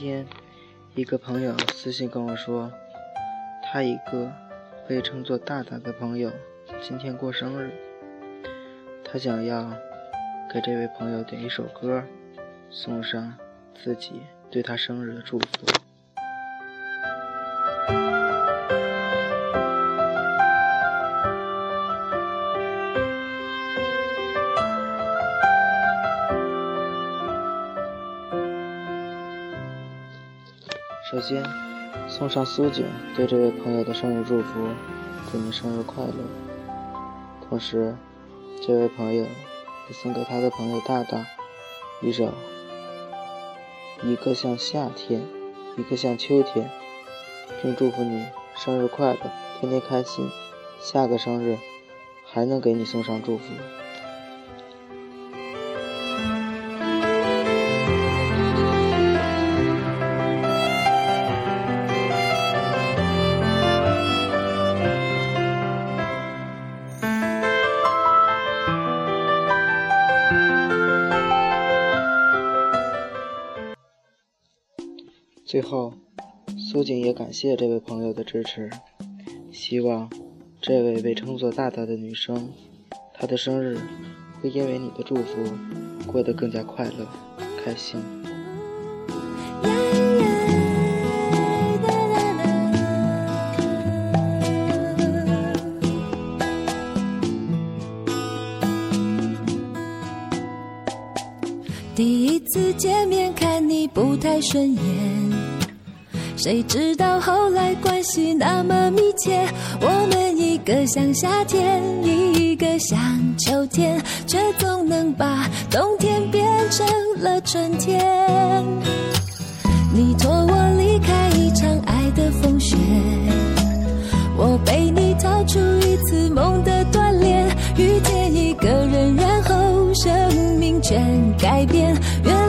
天，一个朋友私信跟我说，他一个被称作大大的朋友今天过生日，他想要给这位朋友点一首歌，送上自己对他生日的祝福。首先，送上苏景对这位朋友的生日祝福，祝你生日快乐。同时，这位朋友也送给他的朋友大大一首《一个像夏天，一个像秋天》，并祝福你生日快乐，天天开心。下个生日还能给你送上祝福。最后，苏锦也感谢这位朋友的支持，希望这位被称作大大的女生，她的生日会因为你的祝福过得更加快乐、开心。第一次见面看你不太顺眼，谁知道后来关系那么密切。我们一个像夏天，一个像秋天，却总能把冬天变成了春天。改变。